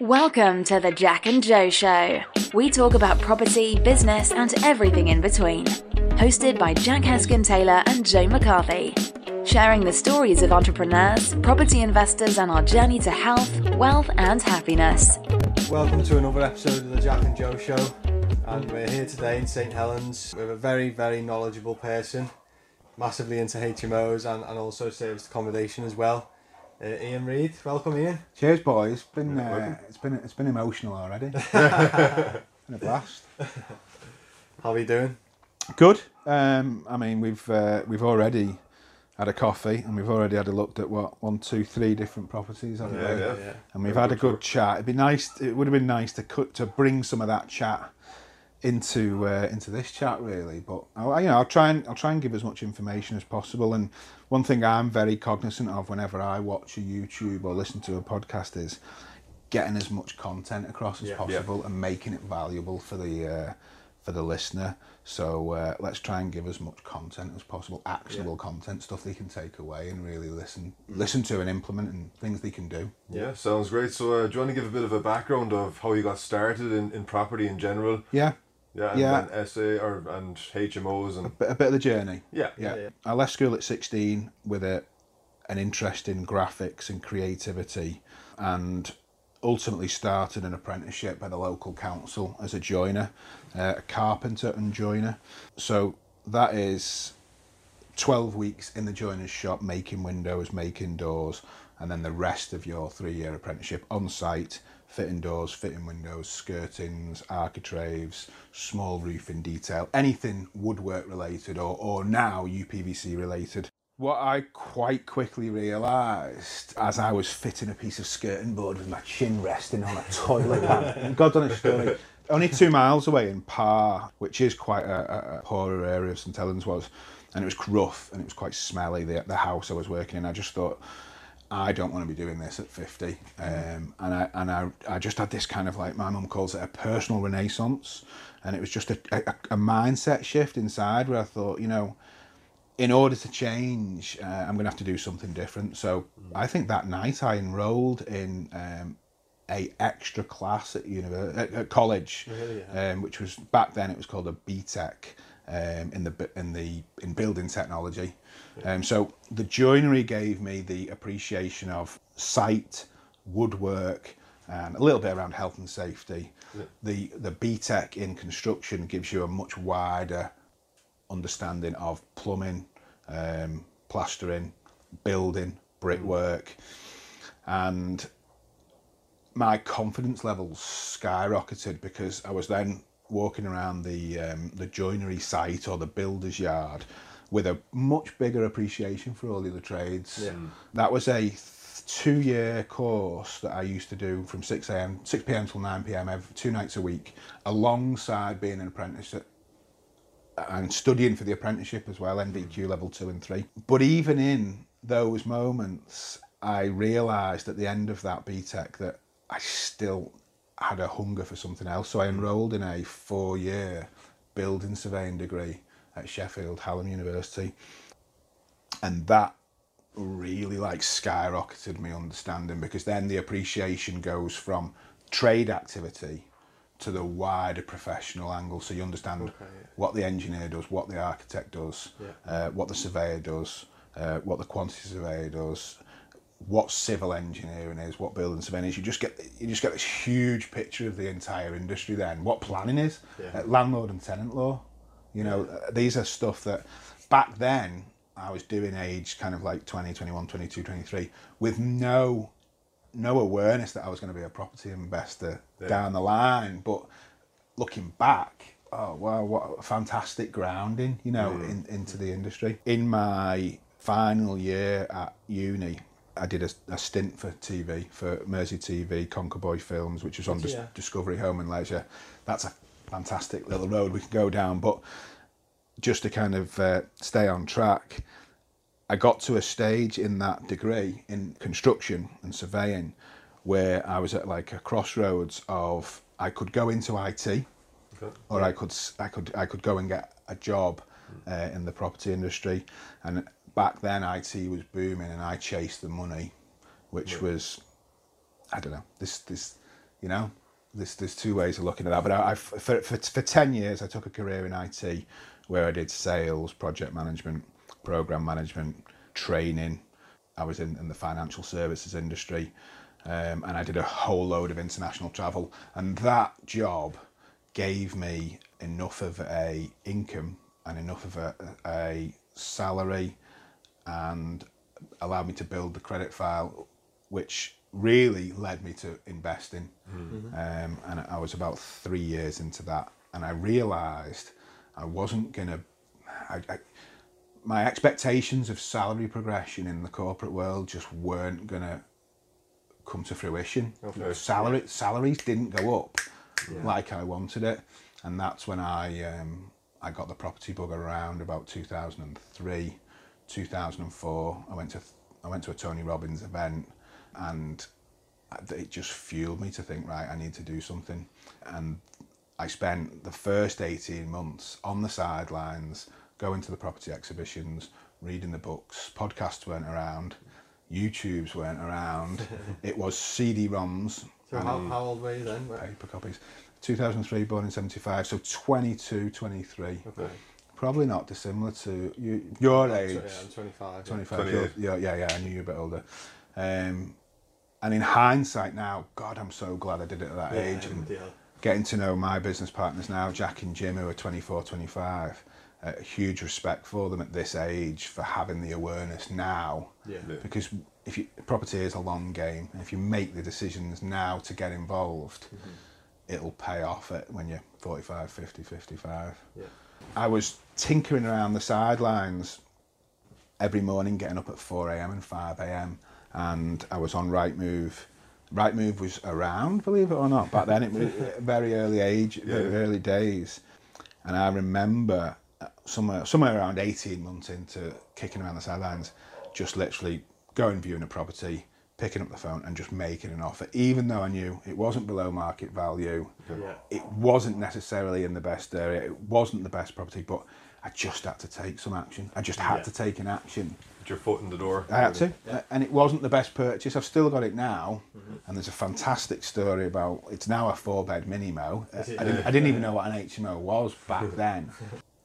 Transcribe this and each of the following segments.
Welcome to the Jack and Joe Show. We talk about property, business, and everything in between. Hosted by Jack Heskin Taylor and Joe McCarthy. Sharing the stories of entrepreneurs, property investors, and our journey to health, wealth, and happiness. Welcome to another episode of the Jack and Joe Show. And we're here today in St Helens with a very, very knowledgeable person, massively into HMOs and, and also serviced accommodation as well. Uh, Ian Read, welcome Ian. Cheers, boys. It's been uh, it's been it's been emotional already. been a blast. How are you doing? Good. Um, I mean, we've uh, we've already had a coffee and we've already had a look at what one, two, three different properties, haven't Yeah, we? yeah, yeah. And we've had a good chat. It'd be nice. It would have been nice to cut to bring some of that chat into uh, into this chat really. But I, you know, I'll try and I'll try and give as much information as possible. And one thing I'm very cognizant of whenever I watch a YouTube or listen to a podcast is getting as much content across as Yeah. possible and making it valuable for the uh, for the listener. So uh, let's try and give as much content as possible, actionable content, stuff they can take away and really listen listen to and implement, and things they can do. Yeah, sounds great. So, uh, do you want to give a bit of a background of how you got started in, in property in general? Yeah, Yeah, and Yeah. then SA or and HMOs and bit, a bit of the journey. yeah, Yeah. yeah. I left school at 16 with a, an interest in graphics and creativity and ultimately started an apprenticeship at the local council as a joiner, uh, a carpenter and joiner. So that is 12 weeks in the joiner's shop making windows, making doors, and then the rest of your three year apprenticeship on site, fitting doors, fitting windows, skirtings, architraves, small roofing detail, anything woodwork related or, or now UPVC related. What I quite quickly realised as I was fitting a piece of skirting board with my chin resting on a toilet pan, God's honest story, only two miles away in Parr, which is quite a, a, a poorer area of St Helens was, and it was rough and it was quite smelly, the, the house I was working in. I just thought, I don't want to be doing this at 50. Um, and I, and I, I just had this kind of like, my mum calls it a personal renaissance. And it was just a, a, a mindset shift inside where I thought, you know, in order to change, uh, I'm going to have to do something different. So I think that night I enrolled in um, a extra class at, univer- at, at college, um, which was back then it was called a BTEC um, in the in the in building technology. Um, so the joinery gave me the appreciation of site, woodwork, and a little bit around health and safety. The the BTEC in construction gives you a much wider understanding of plumbing, um, plastering, building, brickwork, and my confidence levels skyrocketed because I was then walking around the um, the joinery site or the builder's yard with a much bigger appreciation for all the other trades. Yeah. That was a two-year course that I used to do from 6 a.m. 6 p.m. till 9 p.m. every two nights a week, alongside being an apprentice at and studying for the apprenticeship as well, NVQ level two and three. But even in those moments, I realised at the end of that BTEC that I still had a hunger for something else. So I enrolled in a four-year building surveying degree at Sheffield Hallam University, and that really like skyrocketed my understanding because then the appreciation goes from trade activity to the wider professional angle. So you understand what the engineer does what the architect does uh, what the surveyor does uh, what the quantity surveyor does what civil engineering is, what building surveying is. You just get you just get this huge picture of the entire industry. Then what planning is, Yeah. uh, landlord and tenant law. You know, uh, these are stuff that back then I was doing age kind of like 20, 21, 22, 23 with no no awareness that I was going to be a property investor down the line. But looking back, oh wow, what a fantastic grounding, you know, in, into the industry. In my final year at uni, I did a, a stint for TV for Mersey TV, Conquer Boy Films, which was on Dis- Discovery Home and Leisure. That's a fantastic little road we can go down, but just to kind of uh, stay on track, I got to a stage in that degree in construction and surveying where I was at like a crossroads of I could go into IT or I could I could I could go and get a job uh, in the property industry. And back then IT was booming and I chased the money which was I don't know this this you know this there's two ways of looking at that but I, I for, for for 10 years I took a career in IT where I did sales project management program management training. I was in, in the financial services industry um, and I did a whole load of international travel and that job gave me enough of a income and enough of a, a salary and allowed me to build the credit file, which really led me to investing. Um, and I was about three years into that, and I realised I wasn't gonna. I, I, my expectations of salary progression in the corporate world just weren't gonna come to fruition. Okay. Salary salaries didn't go up like I wanted it, and that's when I um, I got the property bug around about 2003, 2004. I went to I went to a Tony Robbins event, and it just fueled me to think right I need to do something, and I spent the first 18 months on the sidelines, going to the property exhibitions, reading the books. Podcasts weren't around, YouTubes weren't around. it was CD-ROMs So how, how old were you then? paper copies. 2003, born in 75, so 22, 23. Okay. Probably not dissimilar to you, your age. So, yeah, I'm 25. yeah. 25. 28. you're- Yeah, yeah, yeah. I knew you were a bit older. Um, and in hindsight now, God, I'm so glad I did it at that Yeah, age. And yeah. getting to know my business partners now, Jack and Jim, who are 24, 25, uh, huge respect for them at this age for having the awareness now. Yeah. Yeah. Because if you, property is a long game, and if you make the decisions now to get involved, Mm-hmm. it'll pay off it when you're 45, 50, 55. Yeah. I was tinkering around the sidelines every morning, getting up at 4 a.m. and 5 a.m. And I was on Rightmove. Right Move was around, believe it or not, back then. It was a very early age, very early days. And I remember uh, somewhere somewhere around 18 months into kicking around the sidelines, just literally going viewing a property, picking up the phone and just making an offer, even though I knew it wasn't below market value. Yeah. It wasn't necessarily in the best area. It wasn't the best property, but I just had to take some action. I just had Yeah. to take an action. Put your foot in the door. I had to, Uh, and it wasn't the best purchase. I've still got it now, Mm-hmm. and there's a fantastic story about. It's now a four-bed mini mo. Uh? I didn't, I didn't even know what an HMO was back then,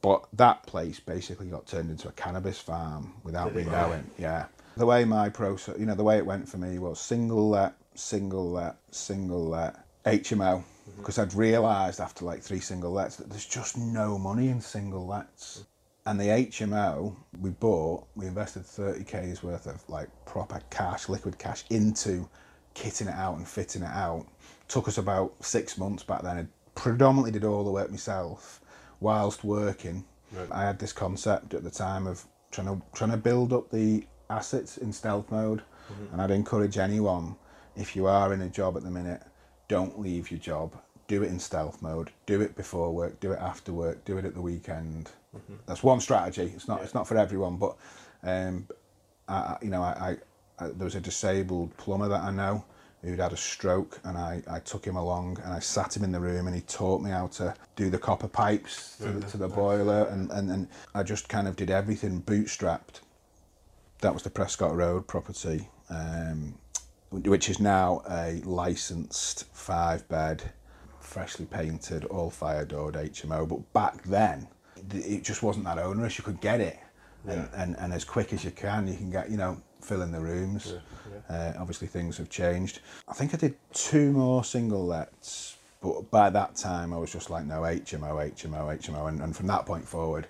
but that place basically got turned into a cannabis farm without me knowing. Yeah, the way my process, you know, the way it went for me was single let, single let, single let, HMO. Mm-hmm. Because I'd realised after like three single lets that there's just no money in single lets. And the HMO we bought, we invested 30k's worth of like proper cash, liquid cash into kitting it out and fitting it out. Took us about six months back then. I predominantly did all the work myself whilst working. I had this concept at the time of trying to trying to build up the assets in stealth mode, mm-hmm. and I'd encourage anyone if you are in a job at the minute, don't leave your job. Do it in stealth mode. Do it before work. Do it after work. Do it at the weekend. That's one strategy. It's not. It's not for everyone, but um, I, you know, I, I, I there was a disabled plumber that I know who'd had a stroke, and I, I took him along and I sat him in the room and he taught me how to do the copper pipes to, the, to the boiler, and, and, and I just kind of did everything bootstrapped. That was the Prescott Road property, um, which is now a licensed five bed, freshly painted, all fire doored HMO. But back then, it just wasn't that onerous. You could get it, and, and, and as quick as you can, you can get, you know, fill in the rooms. Uh, obviously, things have changed. I think I did two more single lets, but by that time I was just like, no, HMO, HMO, HMO. And, and from that point forward,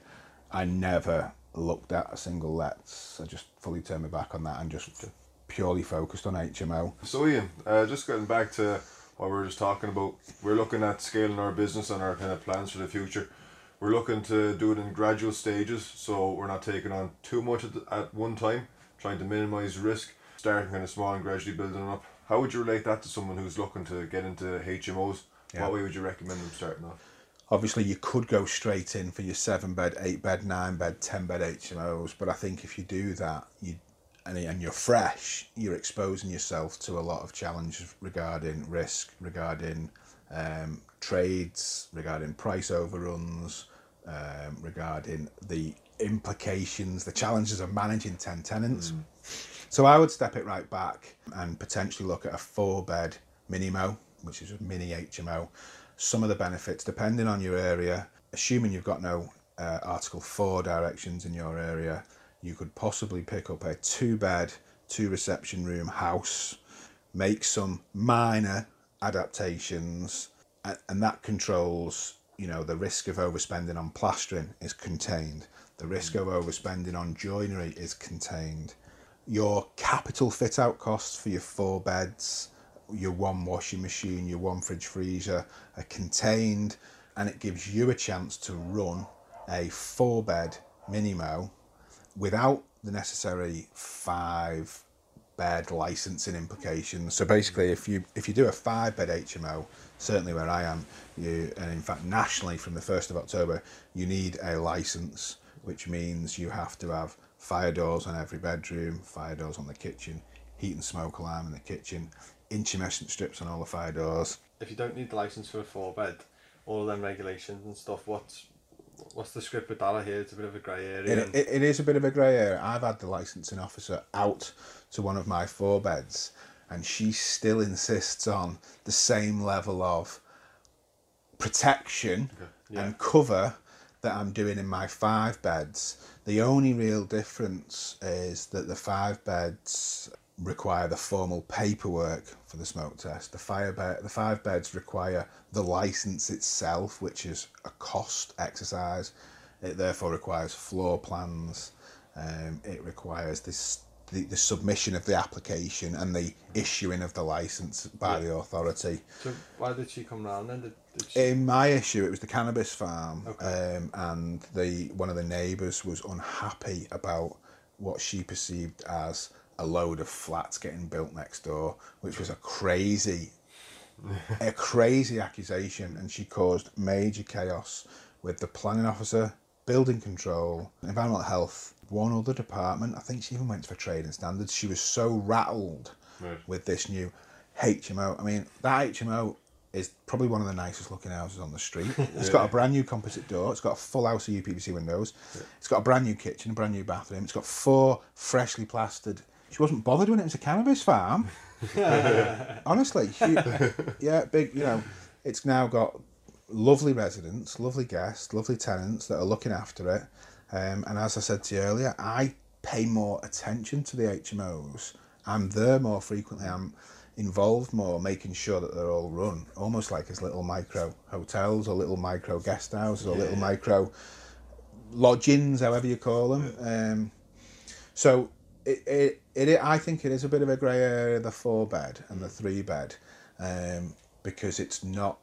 I never looked at a single lets. I just fully turned my back on that and just purely focused on HMO. So Ian, uh, just getting back to what we were just talking about, we're looking at scaling our business and our kind of plans for the future. We're looking to do it in gradual stages, so we're not taking on too much at, the, at one time, trying to minimize risk, starting kind of small and gradually building up. How would you relate that to someone who's looking to get into HMOs? Yeah. What way would you recommend them starting off? Obviously, you could go straight in for your seven bed, eight bed, nine bed, ten bed HMOs, but I think if you do that, you and, and you're fresh, you're exposing yourself to a lot of challenges regarding risk, regarding um, trades, regarding price overruns, um, regarding the implications, the challenges of managing 10 tenants. So I would step it right back and potentially look at a four bed minimo, which is a mini HMO. Some of the benefits, depending on your area, assuming you've got no uh, Article 4 directions in your area, you could possibly pick up a two bed, two reception room house, make some minor adaptations, and that controls, you know, the risk of overspending on plastering is contained. The risk of overspending on joinery is contained. Your capital fit out costs for your four beds, your one washing machine, your one fridge freezer are contained, and it gives you a chance to run a four bed minimo without the necessary five bed licensing implications. So basically, if you if you do a five bed HMO, certainly where I am, you and in fact nationally from the first of October, you need a license, which means you have to have fire doors on every bedroom, fire doors on the kitchen, heat and smoke alarm in the kitchen, intumescent strips on all the fire doors. If you don't need the license for a four bed, all of them regulations and stuff, what's what's the script with that? here? it's a bit of a grey area. It, it, it is a bit of a grey area. I've had the licensing officer out to one of my four beds, and she still insists on the same level of protection and cover that I'm doing in my five beds. The only real difference is that the five beds require the formal paperwork for the smoke test. The fire bed, the five beds require the license itself, which is a cost exercise. It therefore requires floor plans. Um, it requires this the, the submission of the application and the issuing of the license by the authority. so why did she come round then? Did, did she, In my issue, it was the cannabis farm, Okay. um, and the one of the neighbours was unhappy about what she perceived as a load of flats getting built next door, which was a crazy, a crazy accusation, and she caused major chaos with the planning officer, building control, environmental health, one other department. I think she even went for trade and standards. She was so rattled Right. with this new HMO. I mean, that HMO is probably one of the nicest looking houses on the street. It's got a brand new composite door. It's got a full house of UPVC windows. It's got a brand new kitchen, a brand new bathroom. It's got four freshly plastered. She wasn't bothered when it was a cannabis farm. Honestly, she, yeah, big. You know, it's now got lovely residents, lovely guests, lovely tenants that are looking after it. Um, and as I said to you earlier, I pay more attention to the HMOs. I'm there more frequently. I'm involved more, making sure that they're all run almost like as little micro hotels or little micro guest houses or little micro lodgings, however you call them. Um, so it, it, it, I think it is a bit of a grey area, the four bed and the three bed, um, because it's not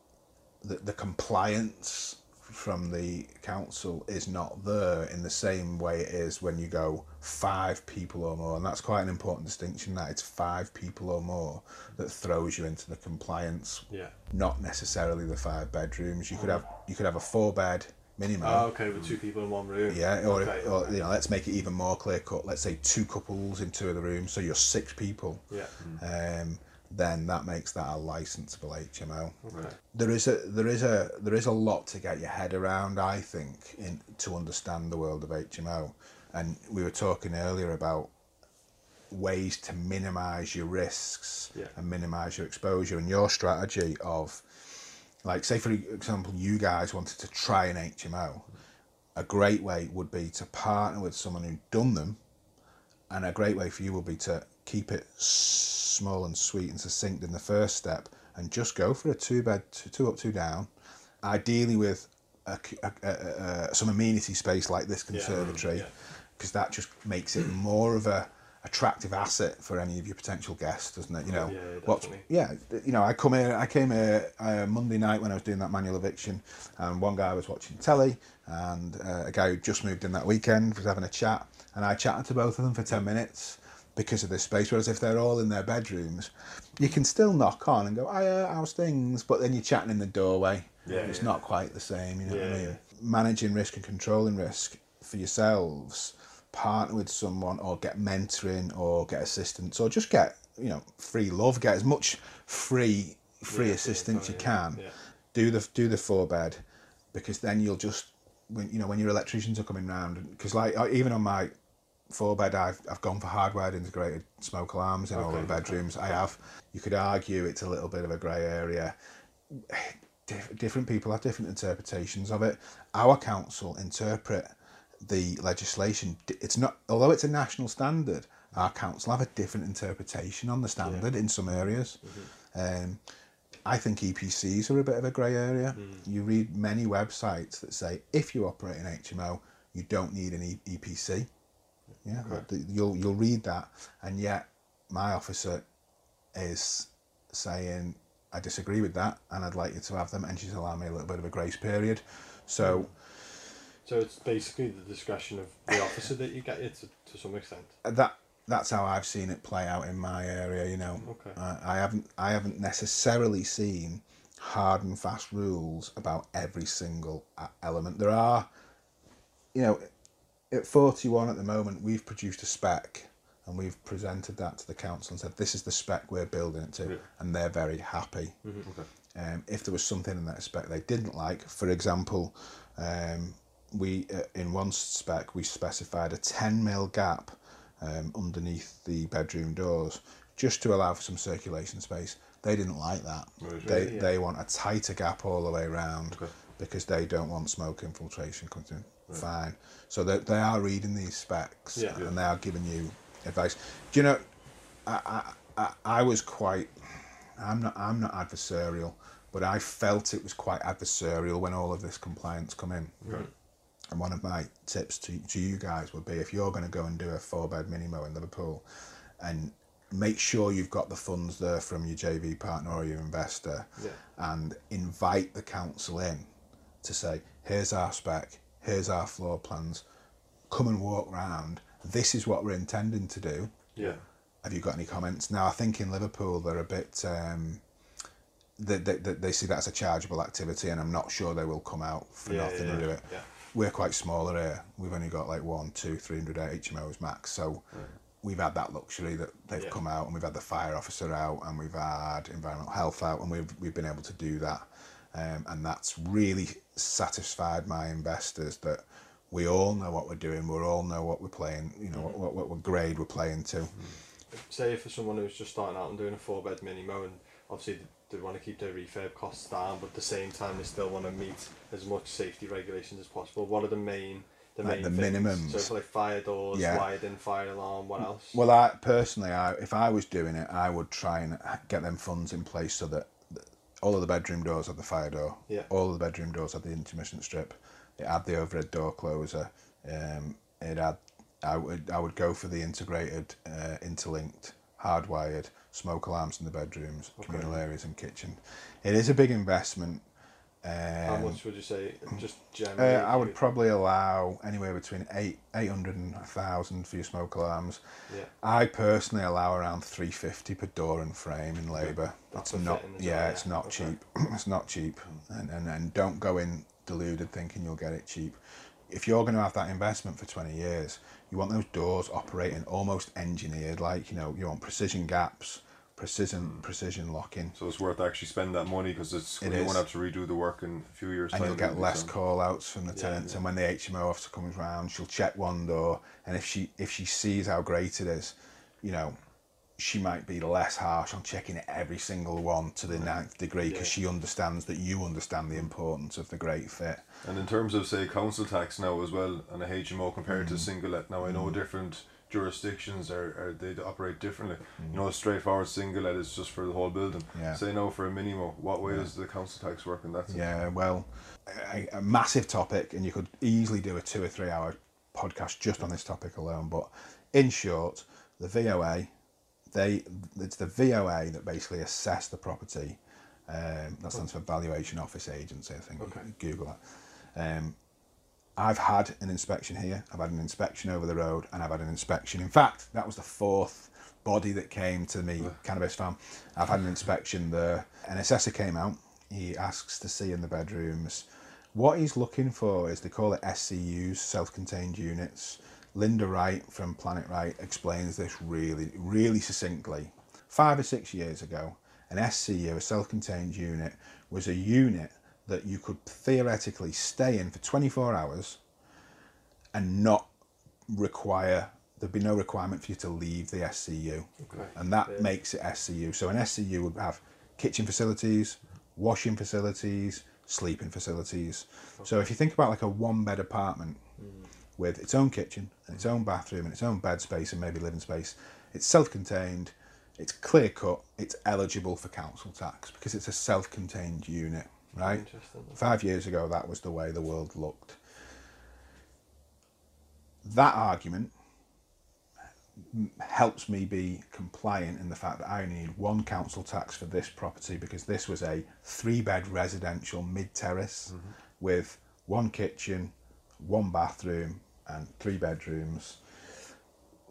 the, the compliance from the council is not there in the same way it is when you go five people or more and that's quite an important distinction that it's five people or more that throws you into the compliance. Yeah. not necessarily the five bedrooms. You could have you could have a four bed minimum Oh, okay, with two people in one room. yeah, or, okay. or you know, let's make it even more clear cut. Let's say two couples in two of the rooms, so you're six people. Yeah. Um, then that makes that a licensable HMO. Okay. There is a there is a there is a lot to get your head around. I think in to understand the world of HMO, and we were talking earlier about ways to minimise your risks Yeah. and minimise your exposure and your strategy of like say for example you guys wanted to try an HMO a great way would be to partner with someone who'd done them and a great way for you would be to keep it small and sweet and succinct in the first step, and just go for a two bed, two, two up, two down, ideally with a, a, a, a, some amenity space like this conservatory, because that just makes it more of a attractive asset for any of your potential guests, doesn't it? You know, Yeah, yeah, what? Yeah, you know, I come here. I came here uh, Monday night when I was doing that manual eviction, and one guy was watching telly, and uh, a guy who just moved in that weekend was having a chat, and I chatted to both of them for ten minutes because of this space. Whereas if they're all in their bedrooms, you can still knock on and go, "Oh, yeah, how's things?" But then you're chatting in the doorway. Yeah, it's yeah. not quite the same. You know what I mean? yeah. Managing risk and controlling risk for yourselves partner with someone or get mentoring or get assistance or just get you know free love get as much free free Yeah, assistance yeah, you can yeah. do the do the four bed because then you'll just when you know when your electricians are coming round because like uh, even on my four bed I've, I've gone for hardwired integrated smoke alarms in all the bedrooms I have you could argue it's a little bit of a grey area Dif- different people have different interpretations of it. Our council interpret the legislation, it's not, although it's a national standard. Our council have a different interpretation on the standard in some areas. Mm-hmm. Um, I think EPCs are a bit of a grey area. Mm. You read many websites that say if you operate an HMO, you don't need an e- EPC. Yeah, th- you'll you'll read that, and yet my officer is saying I disagree with that, and I'd like you to have them, and she's allowing me a little bit of a grace period. So mm. So it's basically the discretion of the officer that you get you to, to some extent. that that's how I've seen it play out in my area. You know, Okay. uh, I haven't I haven't necessarily seen hard and fast rules about every single uh, element. There are, you know, at forty one at the moment, we've produced a spec. And we've presented that to the council and said, "This is the spec we're building it to," and they're very happy. Um, if there was something in that spec they didn't like, for example, um, we uh, in one spec we specified a 10 mil gap um, underneath the bedroom doors just to allow for some circulation space. They didn't like that. Right. They Really? they want a tighter gap all the way around because they don't want smoke infiltration coming through. Fine. So they, they are reading these specs Yeah. and they are giving you advice. Do you know? I, I, I, I was quite. I'm not. I'm not adversarial, but I felt it was quite adversarial when all of this compliance come in. And one of my tips to, to you guys would be if you're going to go and do a four bed minimo in Liverpool, and make sure you've got the funds there from your JV partner or your investor, Yeah. and invite the council in to say, here's our spec, here's our floor plans, come and walk round. This is what we're intending to do Yeah. have you got any comments? Now, I think in Liverpool they're a bit. Um, they, they, they they see that as a chargeable activity, and I'm not sure they will come out for Yeah, nothing yeah, to do it. yeah. We're quite smaller here. We've only got like one, two, three hundred HMOs max, so we've had that luxury that they've Yeah. come out, and we've had the fire officer out, and we've had environmental health out, and we've we've been able to do that, um, and that's really satisfied my investors that. We all know what we're doing. We all know what we're playing. You know Mm-hmm. what, what, what grade we're playing to. Say for someone who's just starting out and doing a four bed minimo and obviously they, want to keep their refurb costs down but at the same time they still want to meet as much safety regulations as possible. What are the main the Like main the things? minimums. So for like fire doors, Yeah. wired in fire alarm, what else? Well, I personally, I if I was doing it, I would try and get them funds in place so that all of the bedroom doors had the fire door. Yeah. All of the bedroom doors had the intumescent strip. It had the overhead door closer. Um, it had. I would I would go for the integrated, uh, interlinked, hardwired smoke alarms in the bedrooms, communal areas, and kitchen. It is a big investment. Um, How much would you say just uh, generally? I would probably allow anywhere between eight eight hundred and a thousand for your smoke alarms. Yeah. I personally allow around three fifty per door and frame in labour. That's It's not as yeah, it's not Okay. cheap. it's not cheap. And, and and don't go in deluded thinking you'll get it cheap. If you're going to have that investment for 20 years, you want those doors operating almost engineered like, you know, you want precision gaps, precision precision locking. So it's worth actually spending that money because it's It you won't have to redo the work in a few years. and you'll get less call outs from the tenants and when the HMO officer comes round she'll check one door and if she if she sees how great it is you know she might be less harsh on checking every single one to the ninth degree because she understands that you understand the importance of the great fit And in terms of say council tax now as well, and a HMO compared Mm. to single let, now I know different jurisdictions are, are they operate differently. You know, a straightforward single let is just for the whole building. Yeah. Say no for a minimo. What way does the council tax work in that sense? Yeah, well, a, a massive topic, and you could easily do a two or three hour podcast just on this topic alone. But in short, the VOA, they it's the VOA that basically assess the property. Um, that stands for Valuation Office Agency. I think. Okay. Google that. Um, I've had an inspection here. I've had an inspection over the road, and I've had an inspection. In fact, that was the fourth body that came to me, cannabis farm. I've had an inspection there. An assessor came out. He asks to see in the bedrooms. What he's looking for is they call it SCUs, self-contained units. Linda Wright from Planet Right explains this really, really succinctly. Five or six years ago, an SCU, a self-contained unit, was a unit that you could theoretically stay in for 24 hours and not require there'd be no requirement for you to leave the SCU. Okay. And that makes it SCU. So an SCU would have kitchen facilities, washing facilities, sleeping facilities. So if you think about like a one bed apartment with its own kitchen and its own bathroom and its own bed space and maybe living space, it's self contained, it's clear cut, it's eligible for council tax because it's a self contained unit, right? Five years ago, that was the way the world looked. That argument helps me be compliant in the fact that I only need one council tax for this property because this was a three bed residential mid terrace mm-hmm. with one kitchen, one bathroom, and three bedrooms.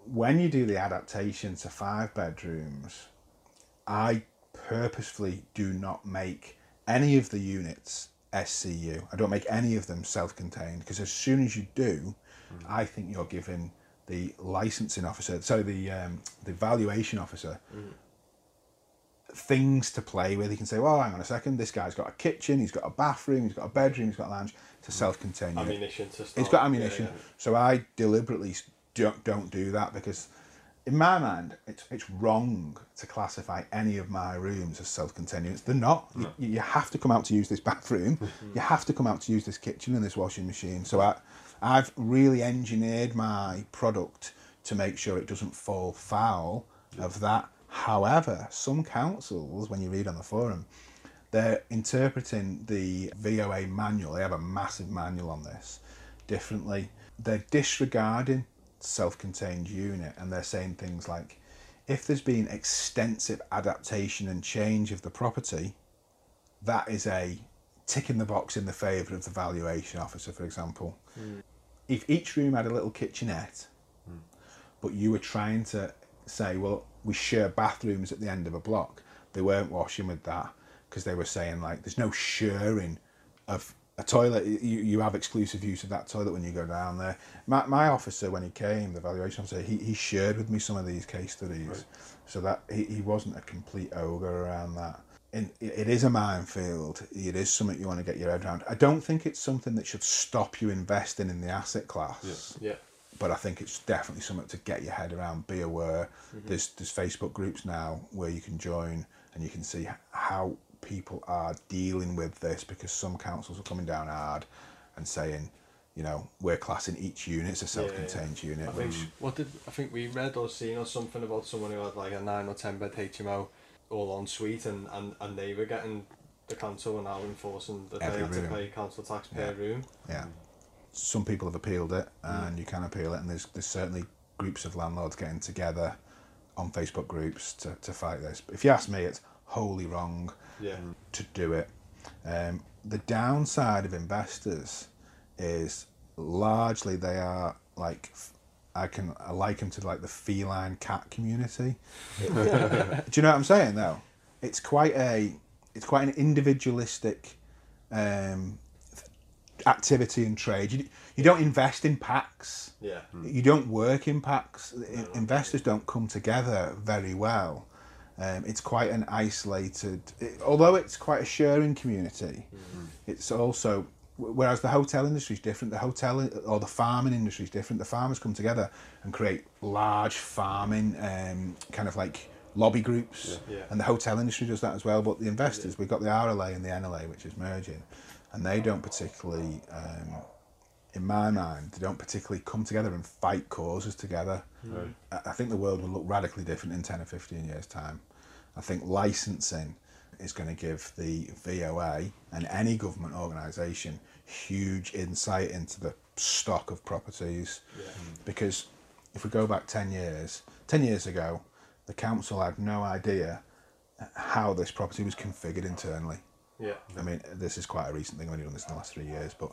When you do the adaptation to five bedrooms, I purposefully do not make any of the units SCU. I don't make any of them self-contained because as soon as you do, I think you're giving the licensing officer, so the um, the valuation officer, things to play with. He can say, "Well, hang on a second. This guy's got a kitchen. He's got a bathroom. He's got a bedroom. He's got a lounge." It's a self-contained unit. Ammunition to start. It's got ammunition. yeah. So I deliberately don't, don't do that because, in my mind, it's, it's wrong to classify any of my rooms as self contained units. They're not. You, you have to come out to use this bathroom, mm-hmm. you have to come out to use this kitchen and this washing machine. So I, I've really engineered my product to make sure it doesn't fall foul of that. However, some councils, when you read on the forum, they're interpreting the VOA manual, they have a massive manual on this, differently. They're disregarding self contained unit and they're saying things like if there's been extensive adaptation and change of the property, that is a tick in the box in the favour of the valuation officer, for example. Hmm. If each room had a little kitchenette, hmm. but you were trying to say, well, we share bathrooms at the end of a block. They weren't washing with that because they were saying like, there's no sharing of a toilet. You, you have exclusive use of that toilet when you go down there. My, my officer, when he came, the valuation officer, he, he shared with me some of these case studies, so that he, he wasn't a complete ogre around that. And it it is a minefield. It is something you want to get your head around. I don't think it's something that should stop you investing in the asset class Yeah. But I think it's definitely something to get your head around. Be aware. Mm-hmm. There's there's Facebook groups now where you can join and you can see how people are dealing with this because some councils are coming down hard and saying, you know, we're classing each unit as a self-contained unit. I think mm. which- what did I think we read or seen or something about someone who had like a nine or ten bed HMO all en suite and, and, and they were getting the council were now enforcing that Every they had room. to pay council tax per Yeah. room. yeah, some people have appealed it, and you can appeal it, and there's there's certainly groups of landlords getting together on Facebook groups to, to fight this. But if you ask me, it's wholly wrong. Yeah. to do it. Um, the downside of investors is largely they are like I can I liken to like the feline cat community. do you know what I'm saying? Though it's quite a it's quite an individualistic um, activity and trade. You, you don't invest in packs. Yeah. You don't work in packs. I- Investors don't come together very well. Um, it's quite an isolated, it, although it's quite a sharing community. It's also, whereas the hotel industry is different. The hotel or the farming industry is different. The farmers come together and create large farming um, kind of like lobby groups, Yeah. Yeah. and the hotel industry does that as well. But the investors, we've got the RLA and the NLA, which is merging, and they don't particularly. Um, in my mind, they don't particularly come together and fight causes together. I I think the world will look radically different in 10 or 15 years' time. I think licensing is going to give the VOA and any government organisation huge insight into the stock of properties. Because if we go back 10 years, 10 years ago, the council had no idea how this property was configured internally. Yeah. I mean, this is quite a recent thing. I've only done this in the last three years, but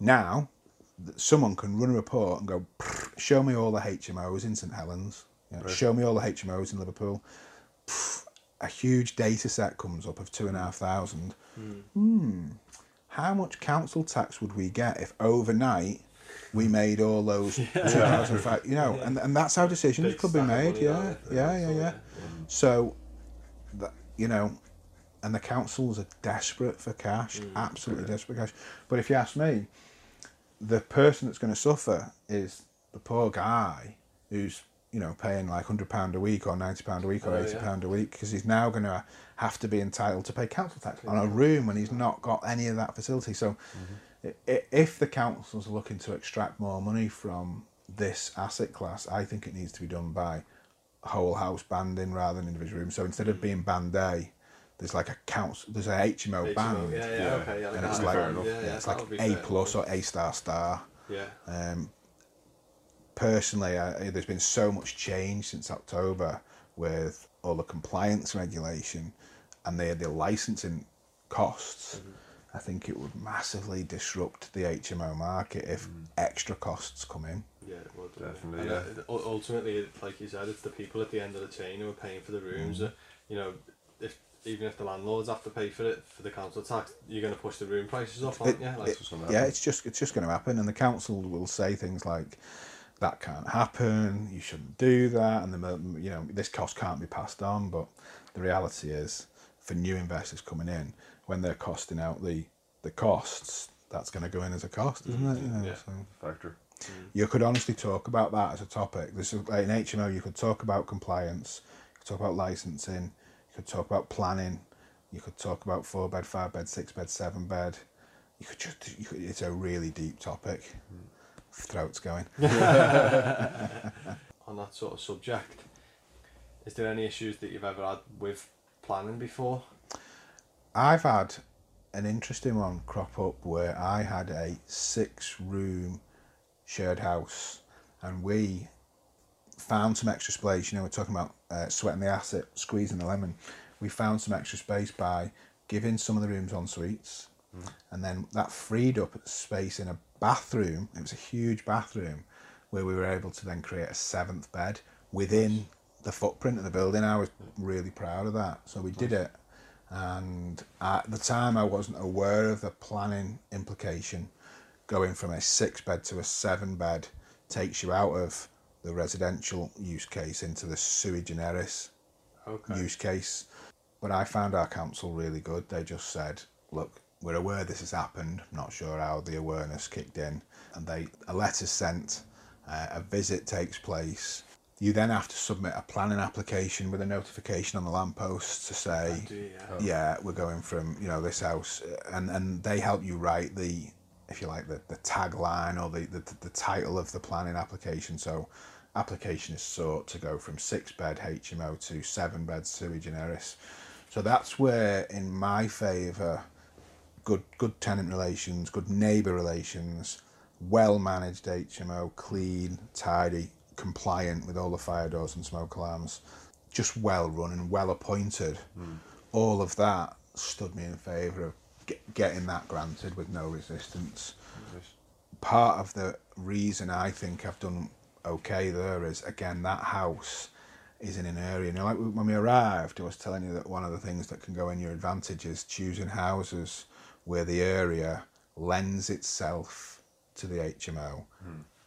now someone can run a report and go, show me all the HMOs in St Helens, you know, show me all the HMOs in Liverpool. Pff, A huge data set comes up of two and a half thousand. Hmm. How much council tax would we get if overnight we made all those 2005? You know, and, and that's how decisions Big could be made. Yeah, aren't yeah, yeah, yeah. So, that, you know, and the councils are desperate for cash, mm, absolutely desperate for cash. But if you ask me, the person that's going to suffer is the poor guy who's you know paying like hundred pound a week or ninety pound a week or Oh, eighty yeah. a week because he's now going to have to be entitled to pay council tax on a room when he's not got any of that facility. So, mm-hmm. i if the council's are looking to extract more money from this asset class, I think it needs to be done by whole house banding rather than individual rooms. So instead of mm. being band A, there's like a council, there's a HMO, HMO, band, Yeah, yeah, Yeah. okay. Yeah, and it's like fair yeah, yeah, it's like A plus or A star star. Yeah. Um, personally, I, there's been so much change since October with all the compliance regulation and the the licensing costs. Mm-hmm. I think it would massively disrupt the HMO market if Mm. extra costs come in. Yeah, it would. Definitely, And, yeah. uh, ultimately, like you said, it's the people at the end of the chain who are paying for the rooms. Uh, you know, if even if the landlords have to pay for it for the council tax, you're going to push the room prices up, aren't It- you? Like, it- gonna yeah, it's just it's just going to happen, and the council will say things like, "That can't happen. You shouldn't do that," and the you know this cost can't be passed on. But the reality is, for new investors coming in, when they're costing out the the costs, that's going to go in as a cost, isn't it? Mm-hmm. You know, Yeah. so Factor. Mm. you could honestly talk about that as a topic. This is like in HMO, you could talk about compliance, you could talk about licensing, you could talk about planning, you could talk about four bed, five bed, six bed, seven bed. You could just, you could, it's a really deep topic. Throat's going. on that sort of subject, is there any issues that you've ever had with planning before? I've had an interesting one crop up where I had a six room shared house and we found some extra space. You know, we're talking about uh, sweating the asset, squeezing the lemon. We found some extra space by giving some of the rooms en suites and then that freed up space in a bathroom. It was a huge bathroom where we were able to then create a seventh bed within the footprint of the building. I was really proud of that. So we did it and at the time I wasn't aware of the planning implication. Going from a six bed to a seven bed takes you out of the residential use case into the sui generis Okay. use case. But I found our council really good. They just said, look, we're aware this has happened, not sure how the awareness kicked in. And they a letter sent, uh, a visit takes place. You then have to submit a planning application with a notification on the lamppost to say, do? Yeah. yeah, we're going from you know this house, and and they help you write the, if you like, the the tagline or the the, the title of the planning application. So, application is sought to go from six bed HMO to seven bed sui generis. So that's where, in my favour, good good tenant relations, good neighbour relations, well managed HMO, clean, tidy, compliant with all the fire doors and smoke alarms, just well run and well appointed. Hmm. All of that stood me in favour of getting that granted with no resistance. Part of the reason I think I've done okay there is again that house is in an area. You know, like when we arrived, I was telling you that one of the things that can go in your advantage is choosing houses where the area lends itself to the HMO.